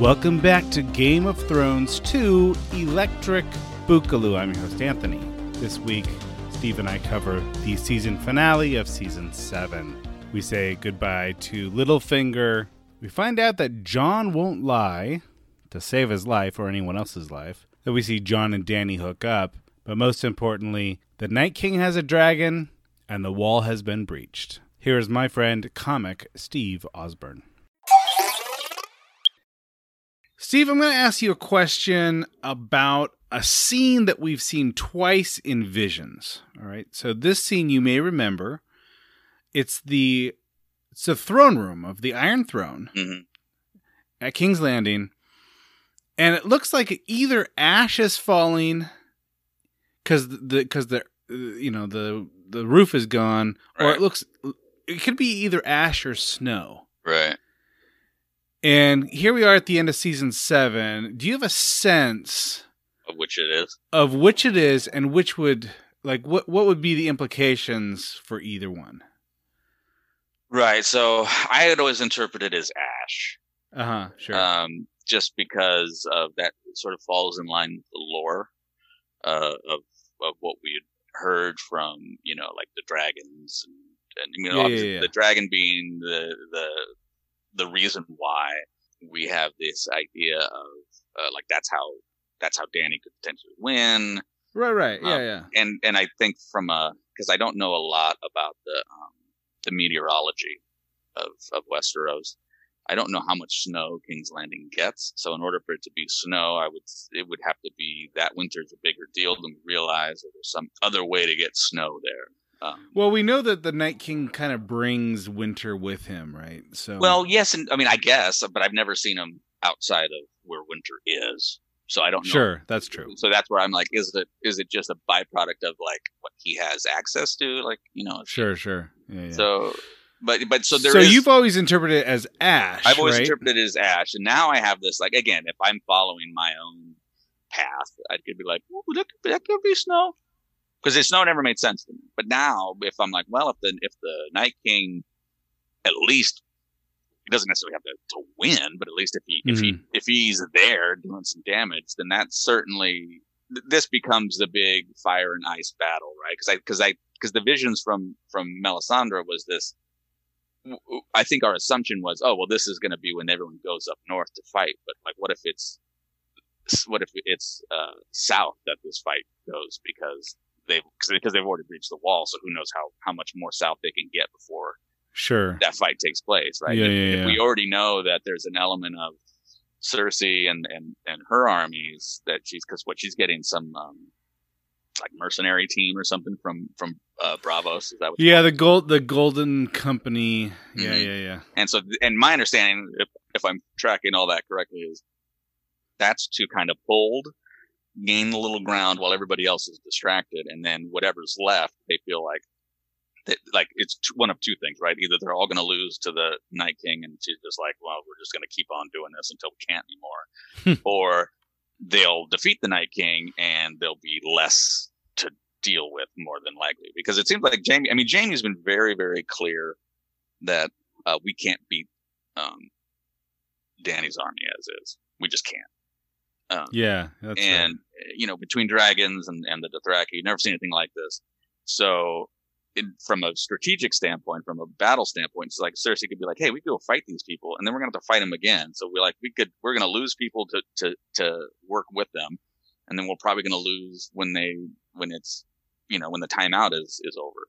Welcome back to Game of Thrones 2 Electric Boogaloo. I'm your host, Anthony. This week, Steve and I cover the season finale of season 7. We say goodbye to Littlefinger. We find out that Jon won't lie to save his life or anyone else's life. That we see Jon and Danny hook up. But most importantly, the Night King has a dragon and the wall has been breached. Here is my friend, comic Steve Osborne. Steve, I'm going to ask you a question about a scene that we've seen twice in Visions. All right. So this scene you may remember. It's the it's the throne room of the Iron Throne Mhm. at King's Landing, and it looks like either ash is falling because the because the you know the the roof is gone, or it looks it could be either ash or snow. Right. And here we are at the end of season seven. Do you have a sense Of which it is. of which it is and which would like what what would be the implications for either one? Right. So I had always interpreted as ash. Uh huh. Sure. Um, just because of that sort of falls in line with the lore uh, of of what we had heard from you know like the dragons and, and you know Yeah, yeah, obviously yeah. the dragon being the the the reason why we have this idea of uh, like that's how that's how Danny could potentially win right. Right. Yeah. um, yeah. and and I think from a because I don't know a lot about the um, the meteorology of of Westeros. I don't know how much snow King's Landing gets. So in order for it to be snow, I would it would have to be that winter's a bigger deal than we realize, or there's some other way to get snow there. Um, Well, we know that the Night King kind of brings winter with him, right? So well, yes, and I mean I guess, but I've never seen him outside of where winter is, so I don't know. sure, that's true. So that's where I'm like, is it is it just a byproduct of like what he has access to, like you know? Sure, sure. Yeah, yeah. So, but but so there. So, is- you've always interpreted it as ash. I've always right? interpreted it as ash, and now I have this like again, if I'm following my own path, I could be like, that could, that could be snow, because the snow never made sense to me. But now, if I'm like, well, if the if the Night King, at least he doesn't necessarily have to, to win, but at least if he if he Mm-hmm. if he's there doing some damage, then that certainly th- this becomes the big fire and ice battle, right? Because I because I because the visions from from Melisandre was this. I think our assumption was, oh well, this is going to be when everyone goes up north to fight. But like, what if it's what if it's uh, south that this fight goes because they because they've already breached the wall, so who knows how how much more south they can get before Sure. that fight takes place, right? Yeah, if, yeah, if we already know that there's an element of Cersei and and and her armies that she's because what she's getting some um, like mercenary team or something from from uh, Braavos. Is that what? Yeah, the gold, the Golden Company. Yeah, Mhm. yeah, yeah. And so, and my understanding, if if I'm tracking all that correctly, is that's to kind of hold, gain a little ground while everybody else is distracted, and then whatever's left, they feel like like it's t- one of two things, right? Either they're all going to lose to the Night King, and she's just like, well, we're just going to keep on doing this until we can't anymore, or they'll defeat the Night King and there'll be less to deal with, more than likely, because it seems like Jaime. I mean, Jaime's been very, very clear that uh, we can't beat um, Danny's army as is. We just can't. Um, Yeah, that's and uh, you know, between dragons and, and the Dothraki, you've never seen anything like this. So, it, from a strategic standpoint, from a battle standpoint, it's like Cersei could be like, "Hey, we could go fight these people, and then we're gonna have to fight them again." So we like we could we're gonna lose people to to to work with them, and then we're probably gonna lose when they when it's you know when the timeout is is over.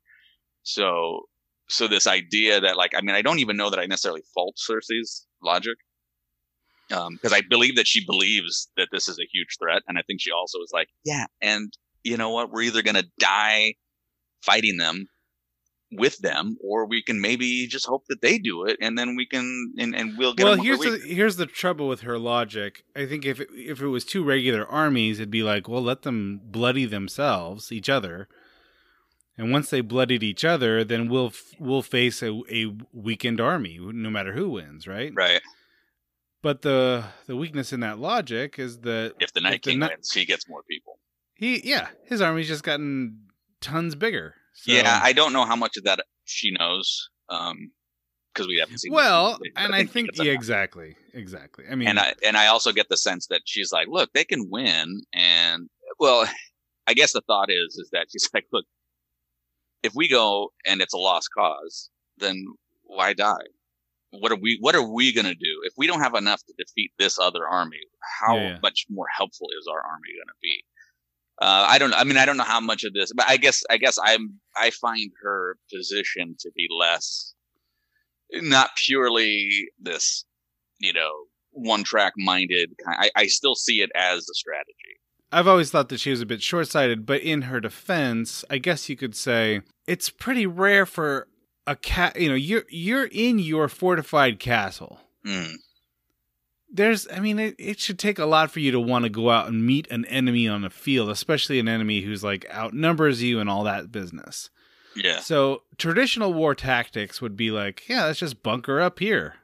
So so this idea that like I mean I don't even know that I necessarily fault Cersei's logic because um, I believe that she believes that this is a huge threat, and I think she also is like, yeah, and you know what, we're either gonna die fighting them with them, or we can maybe just hope that they do it, and then we can and, and we'll get. Well, here's the here's the trouble with her logic. I think if it, if it was two regular armies, it'd be like, well, let them bloody themselves, each other, and once they bloodied each other, then we'll we'll face a, a weakened army, no matter who wins, right? Right. But the the weakness in that logic is that if the Night King wins, he gets more people. He yeah, his army's just gotten tons bigger. So. Yeah, I don't know how much of that she knows. Um, because we haven't seen. Well, and I think, I think yeah, exactly, exactly. I mean, and I and I also get the sense that she's like, look, they can win, and well, I guess the thought is is that she's like, look, if we go and it's a lost cause, then why die? What are we what are we gonna do? If we don't have enough to defeat this other army, how yeah, yeah. much more helpful is our army gonna be? Uh, I don't. I mean, I don't know how much of this, but I guess I guess I'm I find her position to be less, not purely this, you know, one track minded. I, I still see it as a strategy. I've always thought that she was a bit short sighted, but in her defense, I guess you could say it's pretty rare for a cat. You know, you're you're in your fortified castle. Mm. There's, I mean, it, it should take a lot for you to want to go out and meet an enemy on the field, especially an enemy who's like outnumbers you and all that business. Yeah. So traditional war tactics would be like, yeah, let's just bunker up here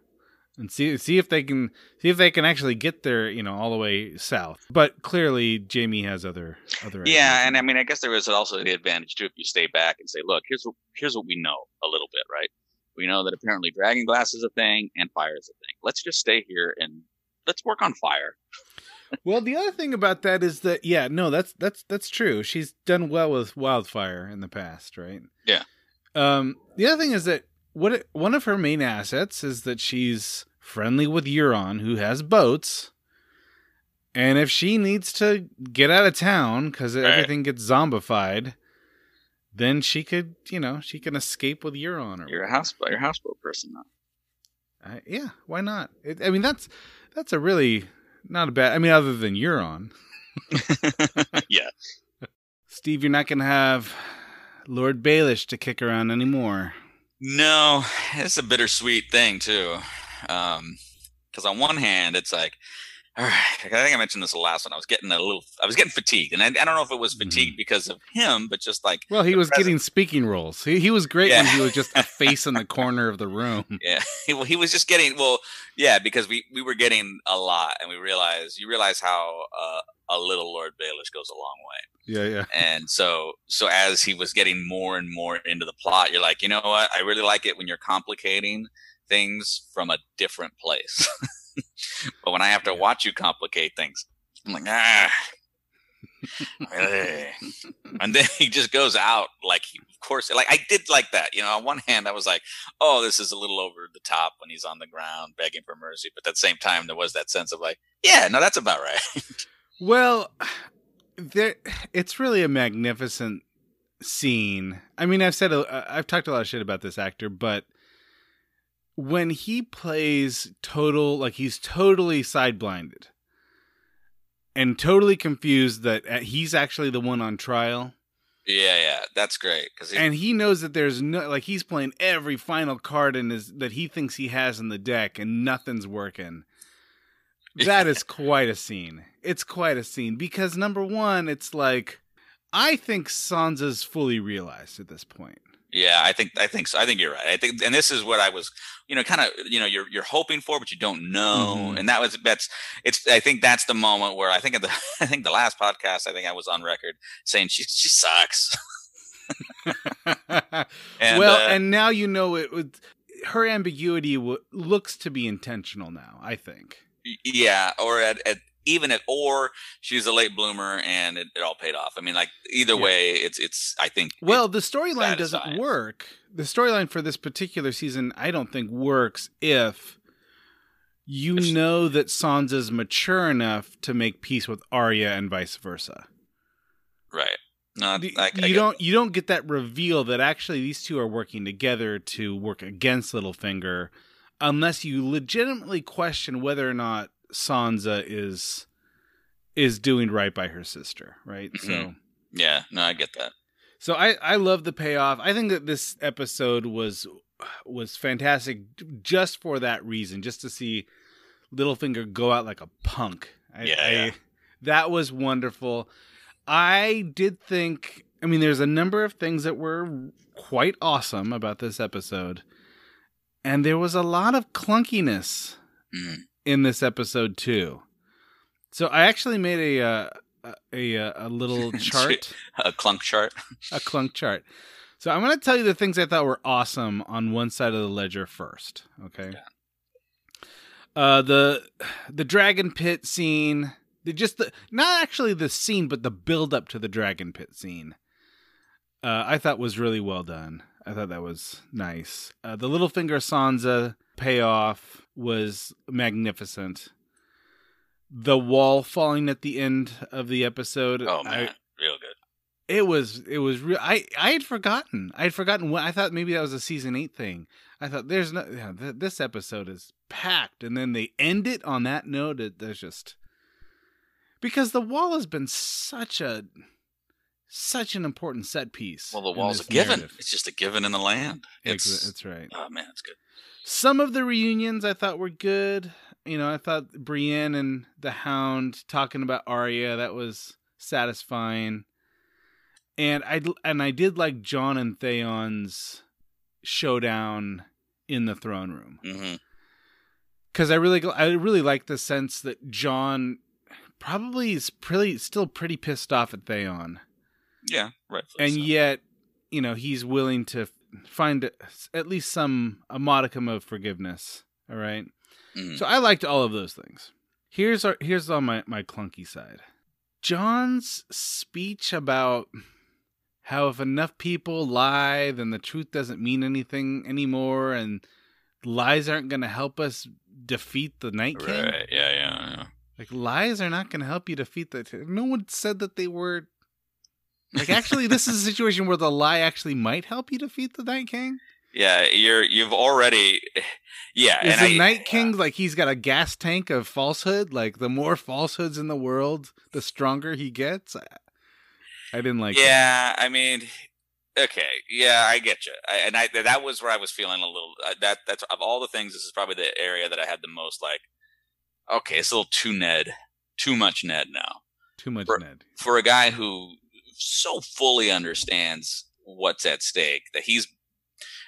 and see see if they can see if they can actually get there, you know, all the way south. But clearly, Jaime has other other. Yeah, ideas. and I mean, I guess there is also the advantage too if you stay back and say, look, here's what here's what we know a little bit, right? We know that apparently dragon glass is a thing and fire is a thing. Let's just stay here and let's work on fire. well, the other thing about that is that yeah, no, that's that's that's true. She's done well with wildfire in the past, right? Yeah. Um, the other thing is that what one of her main assets is that she's friendly with Euron, who has boats. And if she needs to get out of town because right. everything gets zombified, then she could, you know, she can escape with Euron. Or you're a house, you're a houseboat person now. Uh, yeah, why not? It, I mean, that's that's a really not a bad. I mean, other than Euron. yeah. Steve, you're not going to have Lord Baelish to kick around anymore. No, it's a bittersweet thing too. Um, because on one hand, it's like, all right, I think I mentioned this the last one. I was getting a little, I was getting fatigued, and I, I don't know if it was fatigued mm-hmm. because of him, but just like, well, he was present. getting speaking roles. He he was great yeah. when he was just a face in the corner of the room. Yeah, well, he was just getting well, yeah, because we we were getting a lot, and we realized you realize how uh, a little Lord Baelish goes a long way. Yeah, yeah. And so, so as he was getting more and more into the plot, you're like, you know what? I really like it when you're complicating things from a different place. but when I have to watch you complicate things, I'm like, ah. and then he just goes out like of course like i did like that you know on one hand i was like oh this is a little over the top when he's on the ground begging for mercy but at the same time there was that sense of like yeah no that's about right well there it's really a magnificent scene. I mean, I've said I've talked a lot of shit about this actor, but when he plays total like he's totally side blinded and totally confused that uh, he's actually the one on trial. Yeah, yeah, that's great. Cause he, and he knows that there's no like he's playing every final card in his that he thinks he has in the deck, and nothing's working. That is quite a scene. It's quite a scene because number one, it's like I think Sansa's fully realized at this point. Yeah, I think I think so. I think you're right. I think, and this is what I was, you know, kind of, you know, you're you're hoping for, but you don't know. Mm-hmm. And that was that's it's. I think that's the moment where I think at the I think the last podcast I think I was on record saying she she sucks. and, well, uh, and now you know it. With, her ambiguity w- looks to be intentional now. I think. Yeah, or at, at even at or she's a late bloomer and it, it all paid off. I mean, like either yeah. way, it's it's. I think. Well, the storyline doesn't work. The storyline for this particular season, I don't think works if you know that Sansa's mature enough to make peace with Arya and vice versa. Right. No, The- I, I you don't you don't get that reveal that actually these two are working together to work against Littlefinger unless you legitimately question whether or not Sansa is is doing right by her sister, right? So Mhm. Yeah, no, I get that. so I I love the payoff. I think that this episode was was fantastic just for that reason, just to see Littlefinger go out like a punk. I, Yeah, I- yeah. that was wonderful. I did think. I mean, there's a number of things that were quite awesome about this episode, and there was a lot of clunkiness Mm. In this episode too. So I actually made a uh, a a, a little chart A clunk chart. a clunk chart. So I'm going to tell you the things I thought were awesome on one side of the ledger first. Okay. Uh, the the dragon pit scene, the just the not actually the scene, but the build up to the dragon pit scene. Uh, I thought was really well done. I thought that was nice. Uh, the Littlefinger Sansa payoff was magnificent. The wall falling at the end of the episode. Oh I- man, real good. it was it was real. I I had forgotten. I had forgotten what I thought maybe that was a season eight thing. I thought there's no yeah, th- this episode is packed, and then they end it on that note. It, there's just because the wall has been such a such an important set piece. Well, the wall's a given. narrative. It's just a given in the land. Ex- It's That's right. oh man, it's good. Some of the reunions I thought were good. You know, I thought Brienne and the Hound talking about Arya that was satisfying, and I and I did like Jon and Theon's showdown in the throne room hmm because I really I really like the sense that Jon probably is pretty still pretty pissed off at Theon, Yeah, right. and yet you know he's willing to find at least some a modicum of forgiveness. All right. Mhm. So I liked all of those things. Here's our here's on my my clunky side. Jon's speech about how if enough people lie, then the truth doesn't mean anything anymore, and lies aren't going to help us defeat the Night King. right. Yeah, yeah, yeah. Like lies are not going to help you defeat the. No one said that they were. Like actually, this is a situation where the lie actually might help you defeat the Night King. Yeah, you're you've already yeah, Is and the I- Night King like he's got a gas tank of falsehood? Like the more falsehoods in the world, the stronger he gets. I, I didn't like. that. yeah, I mean, okay, yeah, I get you, I, and I that was where I was feeling a little uh, that that's of all the things, this is probably the area that I had the most like. Okay, it's a little too Ned, too much Ned now too much For- Ned. for a guy who so fully understands what's at stake that he's.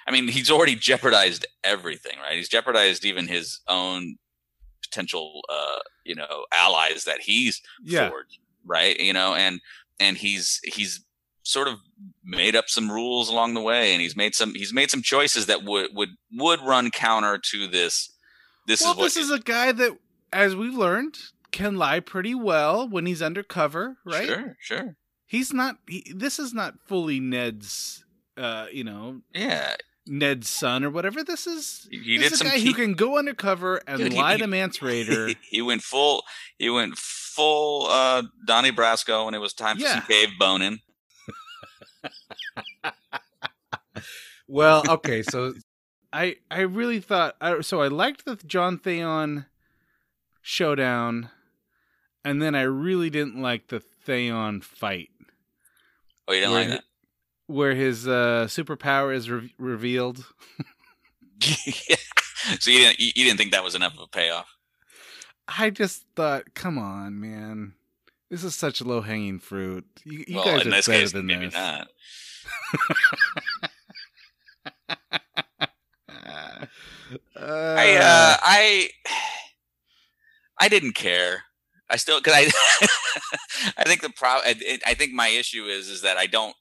I mean, he's already jeopardized everything, right? He's jeopardized even his own potential, uh, you know, allies that he's Yeah, forged, right? You know, and and he's he's sort of made up some rules along the way, and he's made some he's made some choices that would would would run counter to this. This well, is what this is a guy that, as we've learned, can lie pretty well when he's undercover, right? Sure, sure, He's not. He, this is not fully Ned's. Uh, you know, yeah. Ned's son or whatever. This is. He, this is a guy key- who can go undercover and Dude, lie he- to Mance Rayder. he went full. He went full uh, Donnie Brasco when it was time for Yeah. some cave boning. Well, okay, so I I really thought I, so. I liked the Jon Theon showdown, and then I really didn't like the Theon fight Oh, you didn't Where like that? where his uh, superpower is re- revealed. so you didn't you, you didn't think that was enough of a payoff? I just thought, come on, man, this is such low hanging fruit. You, you well, guys in are better case, than maybe this. not. Uh, I uh, I I didn't care. I still because I I think the problem I, think my issue is is that I don't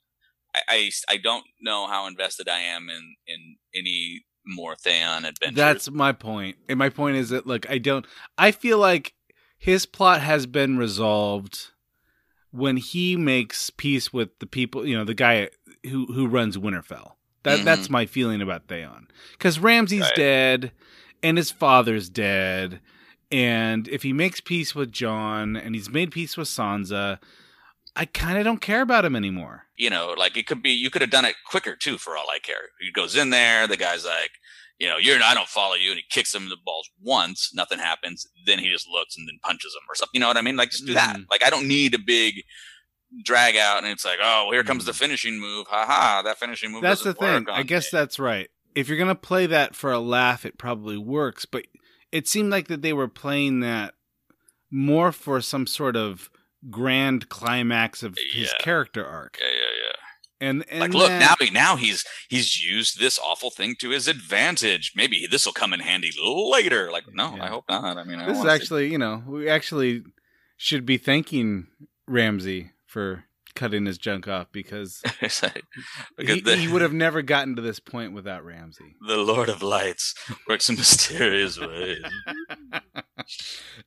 I, I I don't know how invested I am in in any more Theon adventures. That's my. And my point is that look, I don't I feel like his plot has been resolved when he makes peace with the people, you know, the guy who who runs Winterfell. That Mhm. that's my feeling about Theon. Cuz Ramsay's Right. dead and his father's dead and if he makes peace with Jon and he's made peace with Sansa, I kind of don't care about him anymore. You know, like it could be you could have done it quicker too, for all I care. He goes in there, the guy's like, you know, you're I don't follow you, and he kicks him in the balls once, nothing happens. Then he just looks and then punches him or something. You know what I mean? Like just do that. Mhm. Like I don't need a big drag out, and it's like, oh, here comes the Mhm. finishing move. Ha ha, that finishing move. That's the thing. I guess that's right. If you're gonna play that for a laugh, it probably works. But it seemed like that they were playing that more for some sort of grand climax of his character arc. Yeah, yeah, yeah. And and like, look that- now, he now he's he's used this awful thing to his advantage. Maybe this will come in handy later. Like, no, Yeah. I hope not. I mean, I this is actually, you know, we actually should be thanking Ramsay for cutting his junk off because he, the- he would have never gotten to this point without Ramsay. the Lord of Lights works in mysterious ways.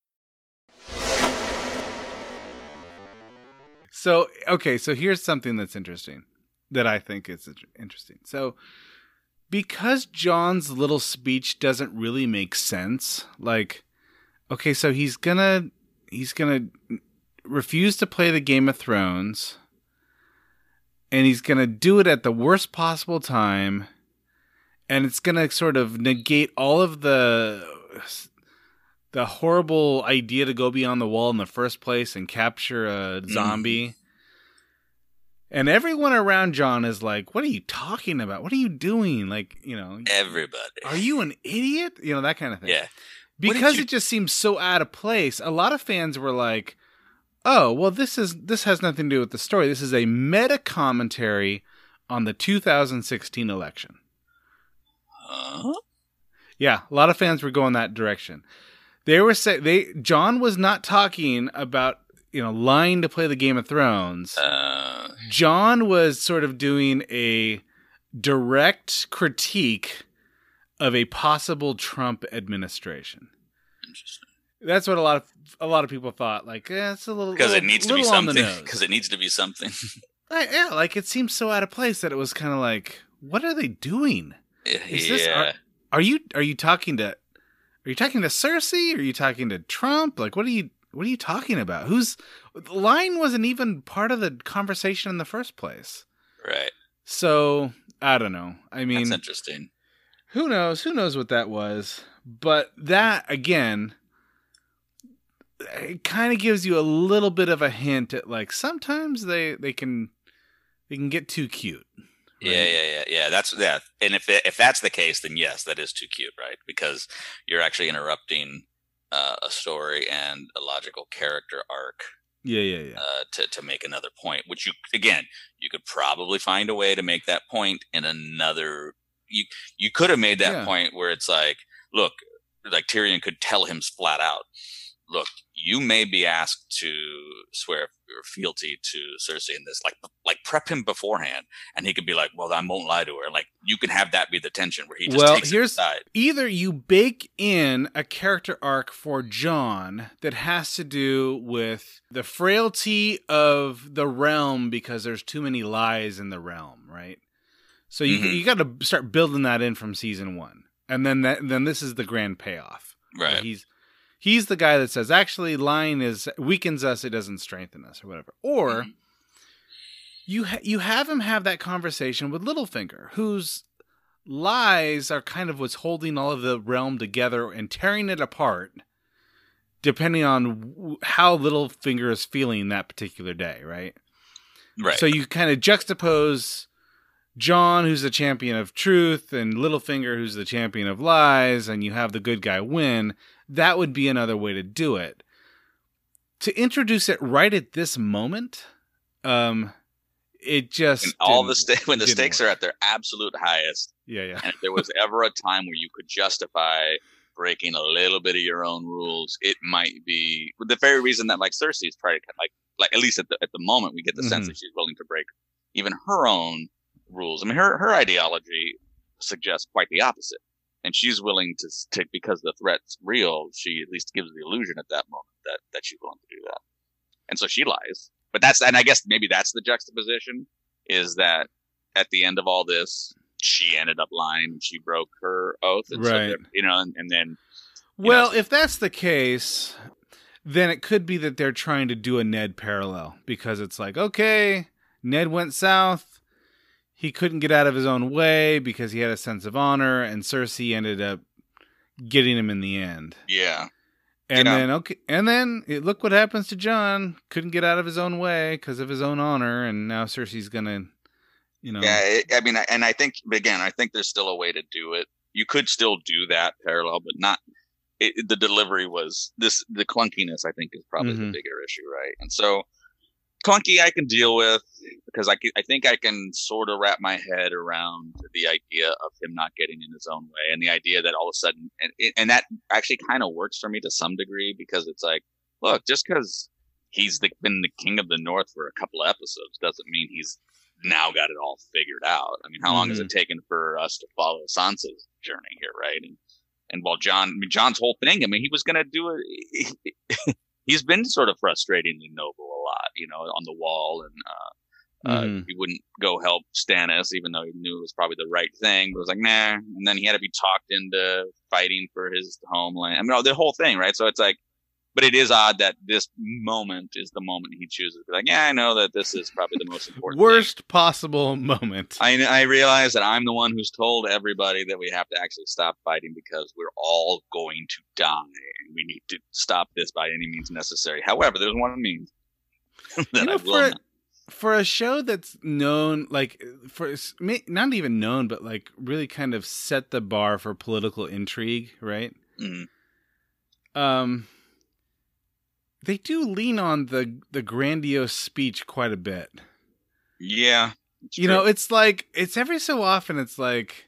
So okay, so here's something that's interesting that I think is interesting. So because Jon's little speech doesn't really make sense, like okay, so he's gonna he's gonna refuse to play the Game of Thrones, and he's gonna do it at the worst possible time, and it's gonna sort of negate all of the the horrible idea to go beyond the wall in the first place and capture a mm. zombie. And everyone around Jon is like, "What are you talking about? What are you doing? Like, you know, Everybody. are you an idiot? You know that kind of thing." Yeah. Because you- it just seems so out of place. A lot of fans were like, "Oh, well, this is this has nothing to do with the story. This is a meta commentary on the 2016 election." Huh? Yeah, a lot of fans were going that direction. They were say they Jon was not talking about you know lying to play the Game of Thrones. Uh, Jon was sort of doing a direct critique of a possible Trump administration. interesting. That's what a lot of a lot of people thought. Like, eh, it's a little Because it needs to be little on the something. Because it needs to be something. Like, yeah, like it seems so out of place that it was kind of like, what are they doing? Is this- yeah. Are you are you talking to are you talking to Cersei? Are you talking to Trump? Like what are you what are you talking about? Who's the line wasn't even part of the conversation in the first place. right. So I don't know. I mean That's interesting. who knows? Who knows what that was? But that again it kind of gives you a little bit of a hint at like sometimes they they can they can get too cute. Yeah, yeah, yeah, yeah. That's yeah. And if if that's the case, then yes, that is too cute, right? Because you're actually interrupting uh, a story and a logical character arc Yeah, yeah, yeah. uh, to to make another point. Which you again, you could probably find a way to make that point in another. You you could have made that Yeah. point where it's like, look, like Tyrion could tell him flat out, look, you may be asked to swear your fealty to Cersei in this, like like prep him beforehand, and he could be like, well, I won't lie to her. Like you can have that be the tension where he just Well, here's- either you bake in a character arc for Jon that has to do with the frailty of the realm because there's too many lies in the realm, right? So you Mhm. you got to start building that in from season one, and then that then this is the grand payoff. Right. He's he's the guy that says actually lying is weakens us, it doesn't strengthen us, or whatever. Or Mhm. you ha- you have him have that conversation with Littlefinger, whose lies are kind of what's holding all of the realm together and tearing it apart, depending on w- how Littlefinger is feeling that particular day, right? Right. So you kind of juxtapose Jon, who's the champion of truth, and Littlefinger, who's the champion of lies, and you have the good guy win. That would be another way to do it. To introduce it right at this moment, um, it just and all the didn't- when the stakes work. are at their absolute highest, yeah, yeah, and if there was ever a time where you could justify breaking a little bit of your own rules, it might be the very reason that like Cersei's trying to like like at least at the at the moment, we get the sense Mhm. that she's willing to break even her own rules. I mean, her her ideology suggests quite the opposite, and she's willing to to because the threat's real. She at least gives the illusion at that moment that that she's willing to do that, and so she lies. But that's and I guess maybe that's the juxtaposition is that at the end of all this, she ended up lying and she broke her oath, and Right. that- you know, and, and then Well, know- if that's the case, then it could be that they're trying to do a Ned parallel because it's like, okay, Ned went south. He couldn't get out of his own way because he had a sense of honor, and Cersei ended up getting him in the end. yeah, And Yeah. then okay, and then it, look what happens to Jon. Couldn't get out of his own way because of his own honor, and now Cersei's gonna, you know, Yeah, it, I mean, I- and I think again, I think there's still a way to do it. You could still do that parallel, but not. It, the delivery was this. The clunkiness, I think, is probably the Mhm. bigger issue, right? And so, clunky, I can deal with because I I think I can sort of wrap my head around the idea of him not getting in his own way, and the idea that all of a sudden, and and that actually kind of works for me to some degree because it's like, look, just because he's the, been the king of the north for a couple episodes doesn't mean he's now got it all figured out. I mean, how long has it mm-hmm. taken for us to follow Sansa's journey here, right? And and while Jon, I mean, Jon's whole thing, I mean, he was going to do it. He's been sort of frustratingly noble a lot, you know, on the wall, and uh, uh, Mhm. he wouldn't go help Stannis, even though he knew it was probably the right thing. But it was like, nah. And then he had to be talked into fighting for his homeland. I mean, the whole thing, right? So it's like, but it is odd that this moment is the moment he chooses like, yeah, I know that this is probably the most important. thing. worst possible moment. I, I realize that I'm the one who's told everybody that we have to actually stop fighting because we're all going to die and we need to stop this by any means necessary. However, there's one means that You know, I will for- not. for a show that's known like for not even known but like really kind of set the bar for political intrigue right Mhm. um they do lean on the the grandiose speech quite a bit Yeah. you know it's like it's every so often it's like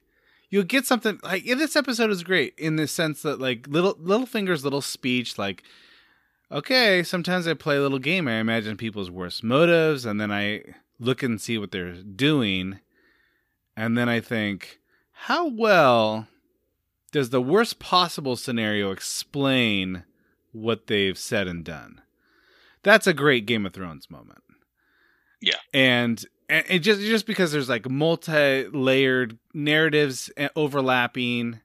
you'll get something like yeah, this episode is great in the sense that like little Littlefinger's little speech like okay sometimes i play a little game i imagine people's worst motives and then i look and see what they're doing and then i think how well does the worst possible scenario explain what they've said and done. That's a great game of thrones moment. Yeah. and and it just just because there's like multi-layered narratives eh, overlapping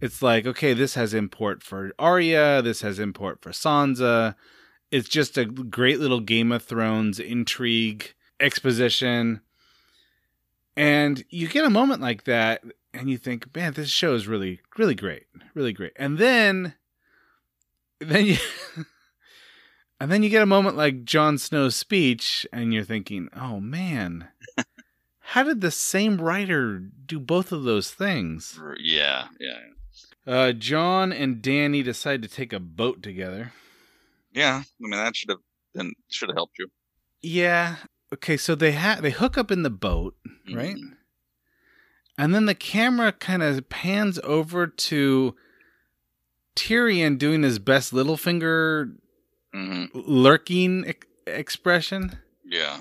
it's like okay this has import for Arya this has import for Sansa. It's just a great little Game of Thrones intrigue exposition. And you get a moment like that and you think man this show is really really great really great. And then then you and then you get a moment like Jon Snow's speech and you're thinking oh man how did the same writer do both of those things Yeah. Yeah. uh, Jon and Danny decide to take a boat together. Yeah. I mean, that should have been, should have helped you. Yeah. Okay, so they ha- they hook up in the boat, right? Mhm. And then the camera kind of pans over to Tyrion doing his best Littlefinger Mhm. lurking ex- expression. Yeah.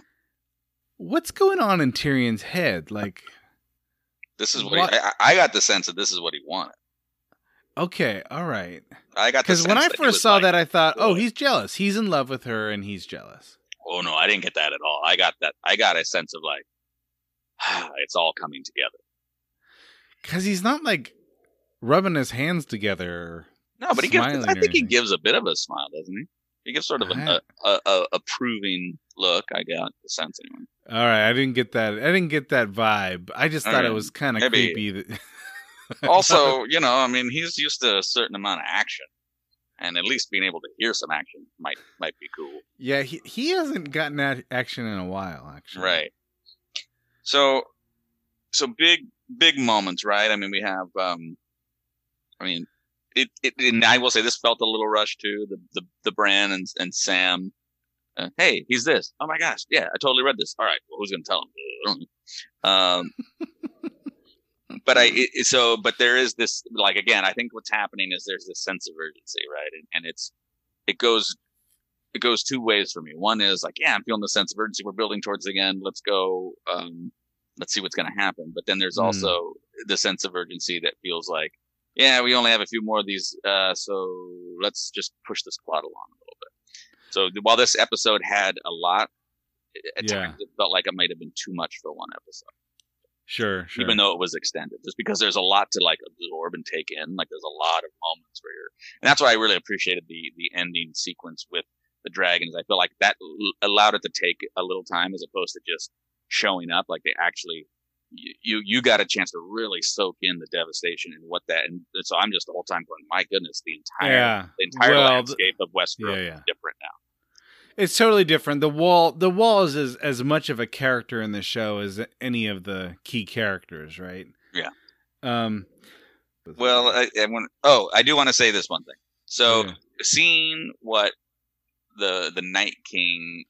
What's going on in Tyrion's head? Like, This is what, What- He, I, I got the sense that this is what he wanted. okay, all right. I got the Because when I first saw like, that, I thought, oh, he's jealous. He's in love with her, and he's jealous. Oh no, I didn't get that at all. I got that. I got a sense of like, it's all coming together. Because he's not like rubbing his hands together. No, but he gives. I think he gives a bit of a smile, doesn't he? He gives sort of an, a, a, approving look. I got the sense anyway. All right, I didn't get that. I didn't get that vibe. I just thought it was kind of creepy. That Also, you know, I mean, he's used to a certain amount of action, and at least being able to hear some action might might be cool. yeah, he he hasn't gotten that action in a while, actually. Right. So, so big, big moments, right? I mean, we have, um, I mean, it, it, and I will say this felt a little rushed too. The, the, the Bran and, and Sam. Uh, hey, he's this. Oh my gosh. Yeah, I totally read this. All right. Well, who's going to tell him? I don't know. Um, but I, it, so, but there is this, like, again, I think what's happening is there's this sense of urgency, right? And, and it's, it goes, it goes two ways for me. One is like, yeah, I'm feeling the sense of urgency. We're building towards the end. Let's go. Um, let's see what's going to happen. But then there's Mm. also the sense of urgency that feels like, yeah, we only have a few more of these, uh, so let's just push this plot along a little bit. So while this episode had a lot, at Yeah. times it felt like it might have been too much for one episode, Sure, sure. even though it was extended, just because there's a lot to like absorb and take in. Like there's a lot of moments where you're, and that's why I really appreciated the the ending sequence with the dragons. I feel like that l- allowed it to take a little time as opposed to just showing up. Like they actually, you you, you got a chance to really soak in the devastation and what that. And so I'm just the whole time going, my goodness, the entire yeah, the entire Well, landscape of Westeros yeah, is different now. It's totally different. The wall, the wall is as, as much of a character in the show as any of the key characters, right? Yeah. Um. Well, I, I want. Oh, I do want to say this one thing. So Yeah. seeing what the the Night King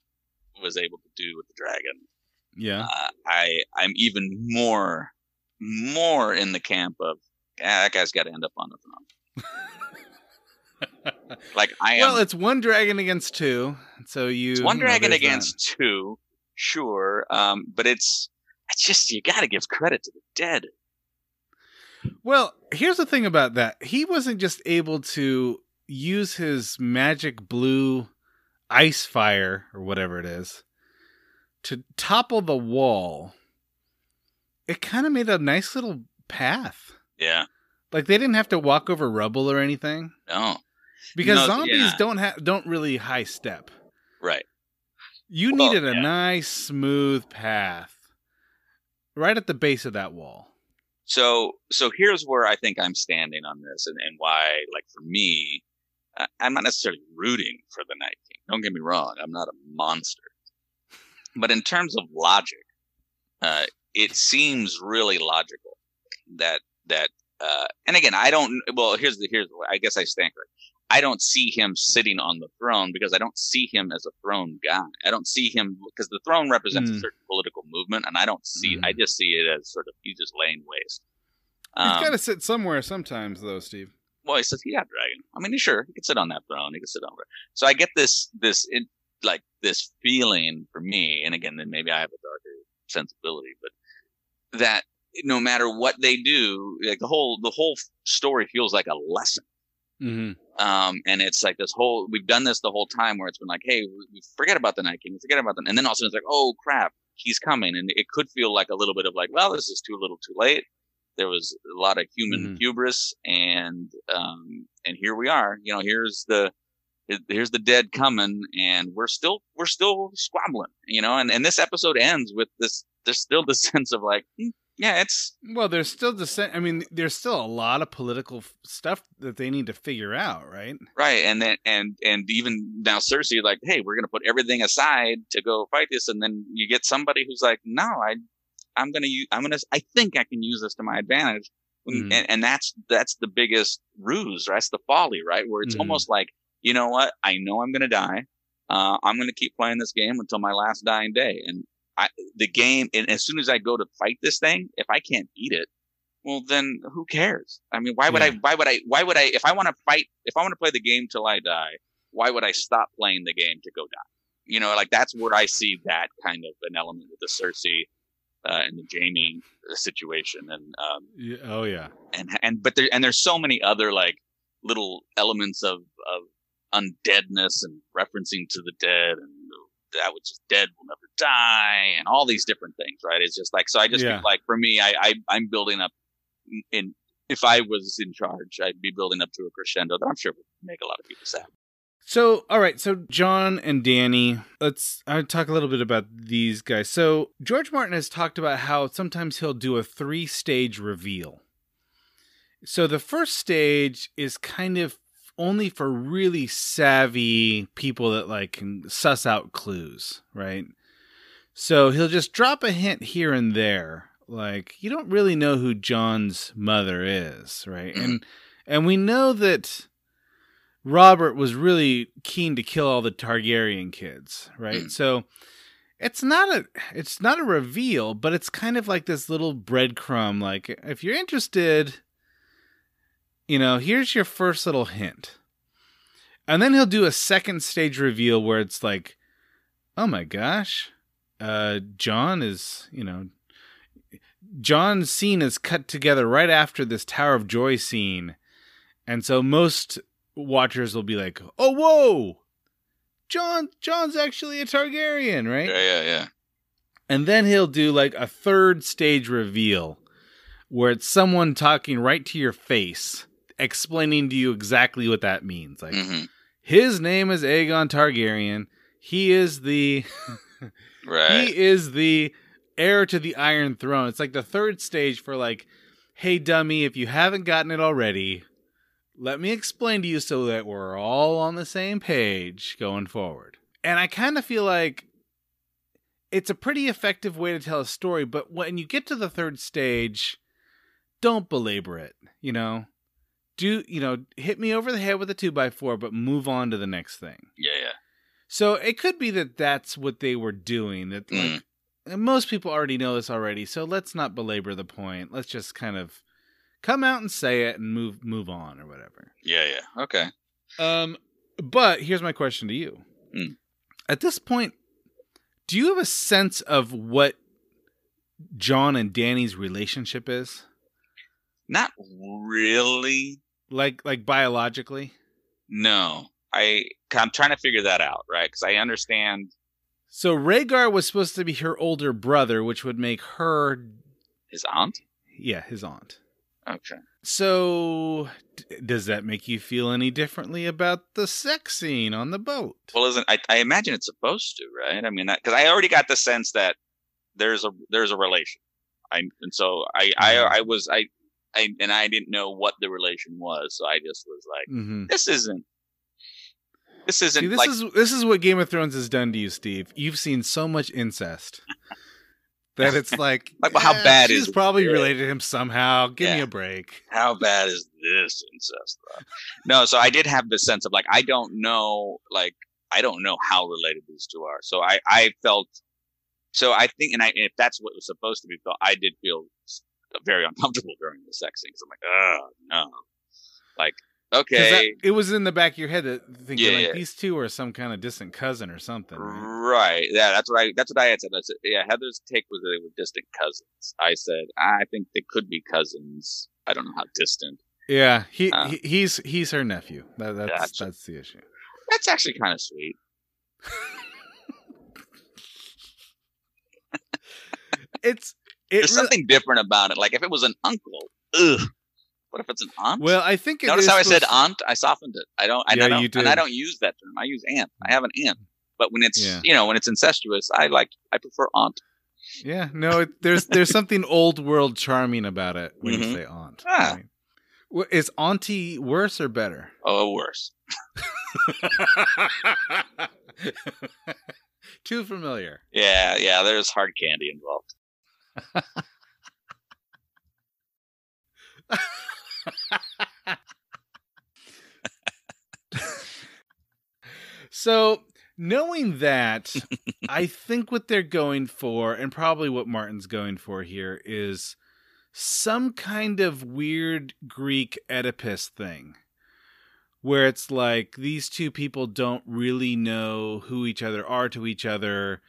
was able to do with the dragon, yeah, uh, I I'm even more more in the camp of yeah, that guy's got to end up on the throne. Like I am. well, it's one dragon against two, so you it's one you know, dragon there's that. against two, sure. Um, but it's it's just you got to give credit to the dead. Well, here's the thing about that. He wasn't just able to use his magic blue ice fire or whatever it is to topple the wall. It kind of made a nice little path. Yeah. Like they didn't have to walk over rubble or anything No. because No, zombies yeah. don't have don't really high step. Right. You Well, needed a yeah. nice smooth path right at the base of that wall. So so here's where I think I'm standing on this, and, and why, like for me, I'm not necessarily rooting for the Night King. Don't get me wrong, I'm not a monster. But in terms of logic, uh, it seems really logical that that. Uh, and again, I don't. Well, here's the here's. the- I guess I stand correct. I don't see him sitting on the throne because I don't see him as a throne guy. I don't see him because the throne represents a Mm. certain political movement, and I don't see. Mm. I just see it as sort of he's just laying waste. He's Um, got to sit somewhere sometimes, though, Steve. well, he says, "Yeah, dragon." I mean, sure, he could sit on that throne. He could sit it. So I get this, this, it, like this feeling for me, and again, then maybe I have a darker sensibility, but that no matter what they do, like the whole, the whole story feels like a lesson. Mm-hmm. Um, and it's like this whole, we've done this the whole time where it's been like, hey, we forget about the Night King, we forget about them. And then all of a sudden it's like, oh crap, he's coming. And it could feel like a little bit of like, well, this is too little too late. There was a lot of human Mhm. hubris and, um, and here we are, you know, here's the, here's the dead coming and we're still, we're still squabbling, you know, and, and this episode ends with this, there's still this sense of like, hmm, yeah, it's, Well, there's still the I mean, there's still a lot of political f- stuff that they need to figure out, right? Right, and then and and even now Cersei like, hey, we're gonna put everything aside to go fight this, and then you get somebody who's like, no, I, I'm gonna use, I'm gonna, I think I can use this to my advantage, Mhm. and, and that's that's the biggest ruse, right? That's the folly, right? Where it's Mhm. almost like, you know what? I know I'm gonna die. Uh, I'm gonna keep playing this game until my last dying day, and I, the game, and as soon as I go to fight this thing, if I can't beat it, well, then who cares? I mean, why would I? Why would I? Why would I? If I want to fight, if I want to play the game till I die, why would I stop playing the game to go die? You know, like that's where I see that kind of an element with the Cersei uh, and the Jaime situation, and um, Yeah, oh yeah. and and but there and there's so many other like little elements of of undeadness and referencing to the dead and that which is dead will never die and all these different things right it's just like so i just Yeah. feel like for me i, I i'm building up in if i was in charge i'd be building up to a crescendo that i'm sure would make a lot of people sad So, all right. So, Jon and Danny, let's I talk a little bit about these guys. So, George Martin has talked about how sometimes he'll do a three stage reveal. So, the first stage is kind of only for really savvy people that like can suss out clues, right? So, he'll just drop a hint here and there. Like, you don't really know who Jon's mother is, right? And and we know that Robert was really keen to kill all the Targaryen kids, right? So it's not a it's not a reveal, but it's kind of like this little breadcrumb like if you're interested, you know, here's your first little hint. And then he'll do a second stage reveal where it's like, oh my gosh, uh, Jon is, you know, Jon's scene is cut together right after this Tower of Joy scene. And so most watchers will be like, oh, whoa, Jon, Jon's actually a Targaryen, right? Yeah, yeah, yeah. And then he'll do like a third stage reveal where it's someone talking right to your face, explaining to you exactly what that means. Like, hmm his name is Aegon Targaryen. He is the Right. he is the heir to the Iron Throne. It's like the third stage for like, hey dummy, if you haven't gotten it already, let me explain to you so that we're all on the same page going forward. And I kind of feel like it's a pretty effective way to tell a story, but when you get to the third stage, don't belabor it, you know? Do you know, hit me over the head with a two by four, but move on to the next thing. yeah, yeah. So it could be that that's what they were doing. That like Mm. most people already know this already. So let's not belabor the point. Let's just kind of come out and say it and move move on or whatever. Yeah, yeah. Okay. Um, but here's my question to you. Mm. At this point, do you have a sense of what Jon and Dany's relationship is? Not really. Like like biologically? No. I I'm trying to figure that out, right? Because I understand So Rhaegar was supposed to be her older brother, which would make her his aunt. yeah, his aunt. Okay. So, d- does that make you feel any differently about the sex scene on the boat? Well, isn't I, I imagine it's supposed to, right? I mean, because I already got the sense that there's a there's a relation. I and so I I Mhm. I was I I and I didn't know what the relation was, so I just was like, mm-hmm. this isn't this isn't See, this like is this is what Game of Thrones has done to you, Steve. You've seen so much incest that it's like, Like, well, how "Eh, bad she's is probably Yeah. related to him somehow. Give me a break. how bad is this incest? though? no, so I did have the sense of like I don't know, like I don't know how related these two are. So I I felt so I think, and I if that's what was supposed to be felt, I did feel very uncomfortable during the sex scene because I'm like, oh no, like okay, that- it was in the back of your head that thinking Yeah, like yeah. these two are some kind of distant cousin or something. Right? right, yeah, that's what I that's what I had said. I said, yeah, Heather's take was that they were distant cousins. I said I think they could be cousins. I don't know how distant. Yeah, he, Uh. he he's he's her nephew. That, that's Gotcha. that's the issue. That's actually kind of sweet. It's it There's really- something different about it. Like if it was an uncle, ugh. What if it's an aunt? well. I think it Notice how I said aunt? I softened it. I don't. I, Yeah, I don't you And I don't use that term. I use aunt. I have an aunt. But when it's Yeah. you know when it's incestuous, I like I prefer aunt. Yeah, no, it, there's there's something old world charming about it when you Mhm. say aunt. Ah. right? Is auntie worse or better? Oh, worse. Too familiar. Yeah, yeah. There's hard candy involved. So, knowing that, I think what they're going for, and probably what Martin's going for here, is some kind of weird Greek Oedipus thing. Where it's like these two people don't really know who each other are to each other.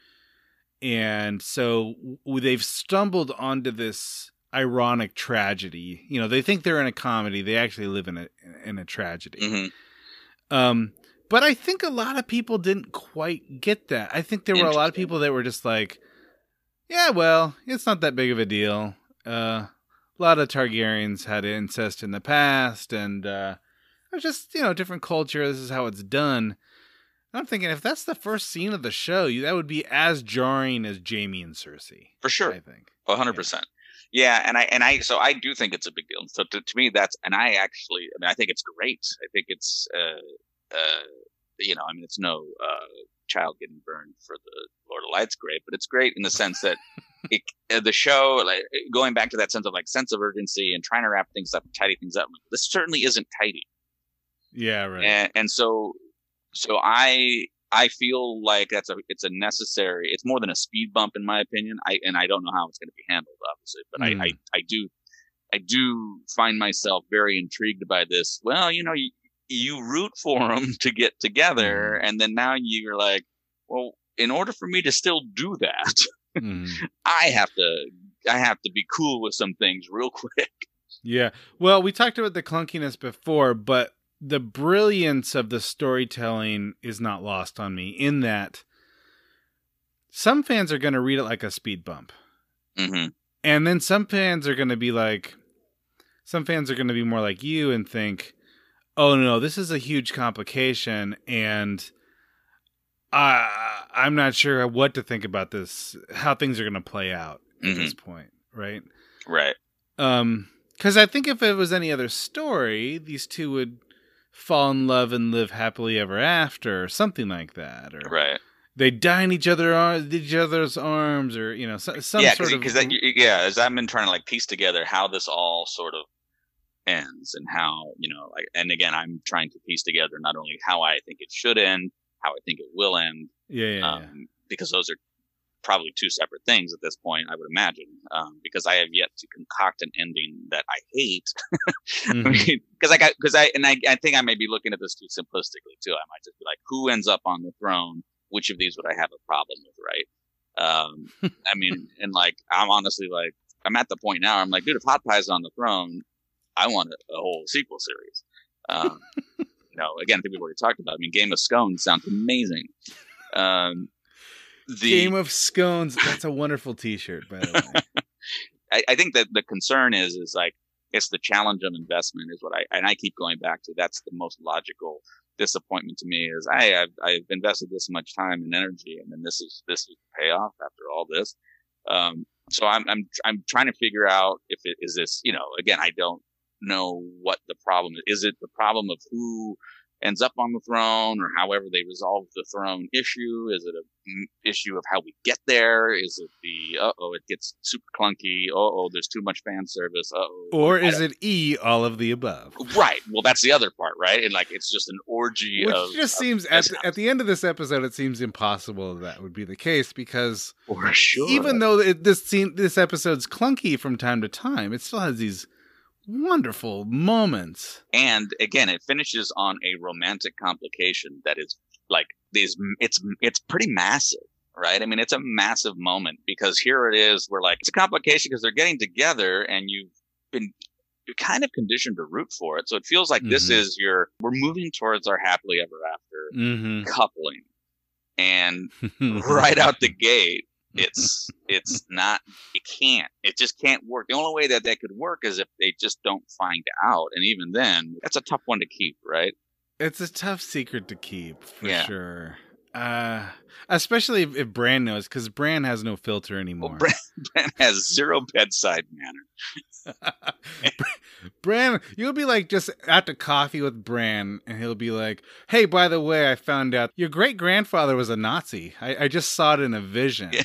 And so they've stumbled onto this ironic tragedy. You know, they think they're in a comedy, they actually live in a in a tragedy. hmm Um, but I think a lot of people didn't quite get that. I think there were a lot of people that were just like, "Yeah, well, it's not that big of a deal." Uh, a lot of Targaryens had incest in the past, and uh, it was just you know different culture. This is how it's done. I'm thinking if that's the first scene of the show, you, that would be as jarring as Jaime and Cersei. For sure. I think. Hundred percent. Yeah, and I and I so I do think it's a big deal. So to, to me, that's and I actually, I mean, I think it's great. I think it's, uh, uh, you know, I mean, it's no uh, child getting burned for the Lord of Lights great, but it's great in the sense that it, uh, the show, like going back to that sense of like sense of urgency and trying to wrap things up, and tidy things up. This certainly isn't tidy, Yeah, right. and and so so I I feel like that's a it's a necessary. It's more than a speed bump in my opinion. I and I don't know how it's going to be handled, obviously, but Mm. I, I I do I do find myself very intrigued by this. Well, you know, you, you root for them to get together, Mm-hmm. and then now you're like, well, in order for me to still do that, Mhm. I have to I have to be cool with some things real quick. Yeah. Well, we talked about the clunkiness before, but the brilliance of the storytelling is not lost on me in that some fans are going to read it like a speed bump. hmm And then some fans are going to be like, some fans are going to be more like you and think, oh no, this is a huge complication. And uh, I'm not sure what to think about this, how things are going to play out at Mhm. this point. Right. Right. Um, because I think if it was any other story, these two would fall in love and live happily ever after, or something like that, or Right. they die in each other each other's arms, or you know, so, some yeah, sort of because that, yeah, as I've been trying to like piece together how this all sort of ends and how you know, like, and again, I'm trying to piece together not only how I think it should end, how I think it will end, yeah, yeah, yeah. um, because those are probably two separate things at this point, I would imagine, um, because I have yet to concoct an ending that I hate. Mhm. Because I got, because I, and I, I think I may be looking at this too simplistically too. I might just be like, who ends up on the throne? Which of these would I have a problem with, right? Um, I mean, and like, I'm honestly like, I'm at the point now. I'm like, dude, if Hot Pie's on the throne, I want a, a whole sequel series. Um, you know, again, I think we've already talked about. it. I mean, Game of Scones sounds amazing. Um, the Game of Scones. That's a wonderful T-shirt, by the way. I, I think that the concern is is like it's the challenge of investment is what I and I keep going back to. That's the most logical disappointment to me is I I've, I've invested this much time and energy and then this is this is the payoff after all this. Um, so I'm I'm I'm trying to figure out if it is this you know again I don't know what the problem is. Is it the problem of who ends up on the throne or however they resolve the throne issue? Is it a mm, issue of how we get there? Is it the uh oh it gets super clunky? Uh oh there's too much fan service. Uh oh. Or is it E? All of the above. right? Well, that's the other part, right? And like it's just an orgy Which of just of seems at the, at the end of this episode, it seems impossible that would be the case because for sure. even though it, this scene, this episode's clunky from time to time, it still has these wonderful moments. and again it finishes on a romantic complication that is like these it's it's pretty massive right i mean it's a massive moment because here it is We're like it's a complication because they're getting together and you've been you're kind of conditioned to root for it so it feels like this Mhm. is your we're moving towards our happily ever after Mm-hmm. coupling and right out the gate it's it's not it can't it just can't work the only way that that could work is if they just don't find out and even then that's a tough one to keep right It's a tough secret to keep for Yeah. sure. Uh, especially if, if Bran knows, because Bran has no filter anymore. well, Bran, Bran has zero bedside manner Bran, you'll be like just at the coffee with Bran, and he'll be like, "Hey, by the way, I found out your great grandfather was a Nazi. I, I just saw it in a vision." yeah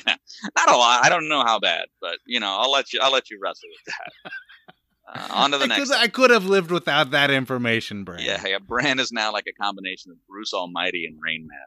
not a lot i don't know how bad but you know i'll let you i'll let you wrestle with that uh, on to the I next could, I could have lived without that information, Bran. yeah yeah Bran is now like a combination of bruce almighty and rain man